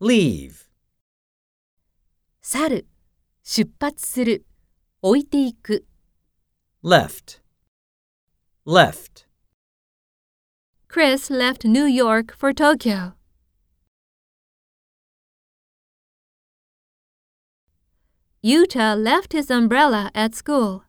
leave, 去る、出発する、置いていく。left, left, Chris left New York for Tokyo. Yuta left his umbrella at school.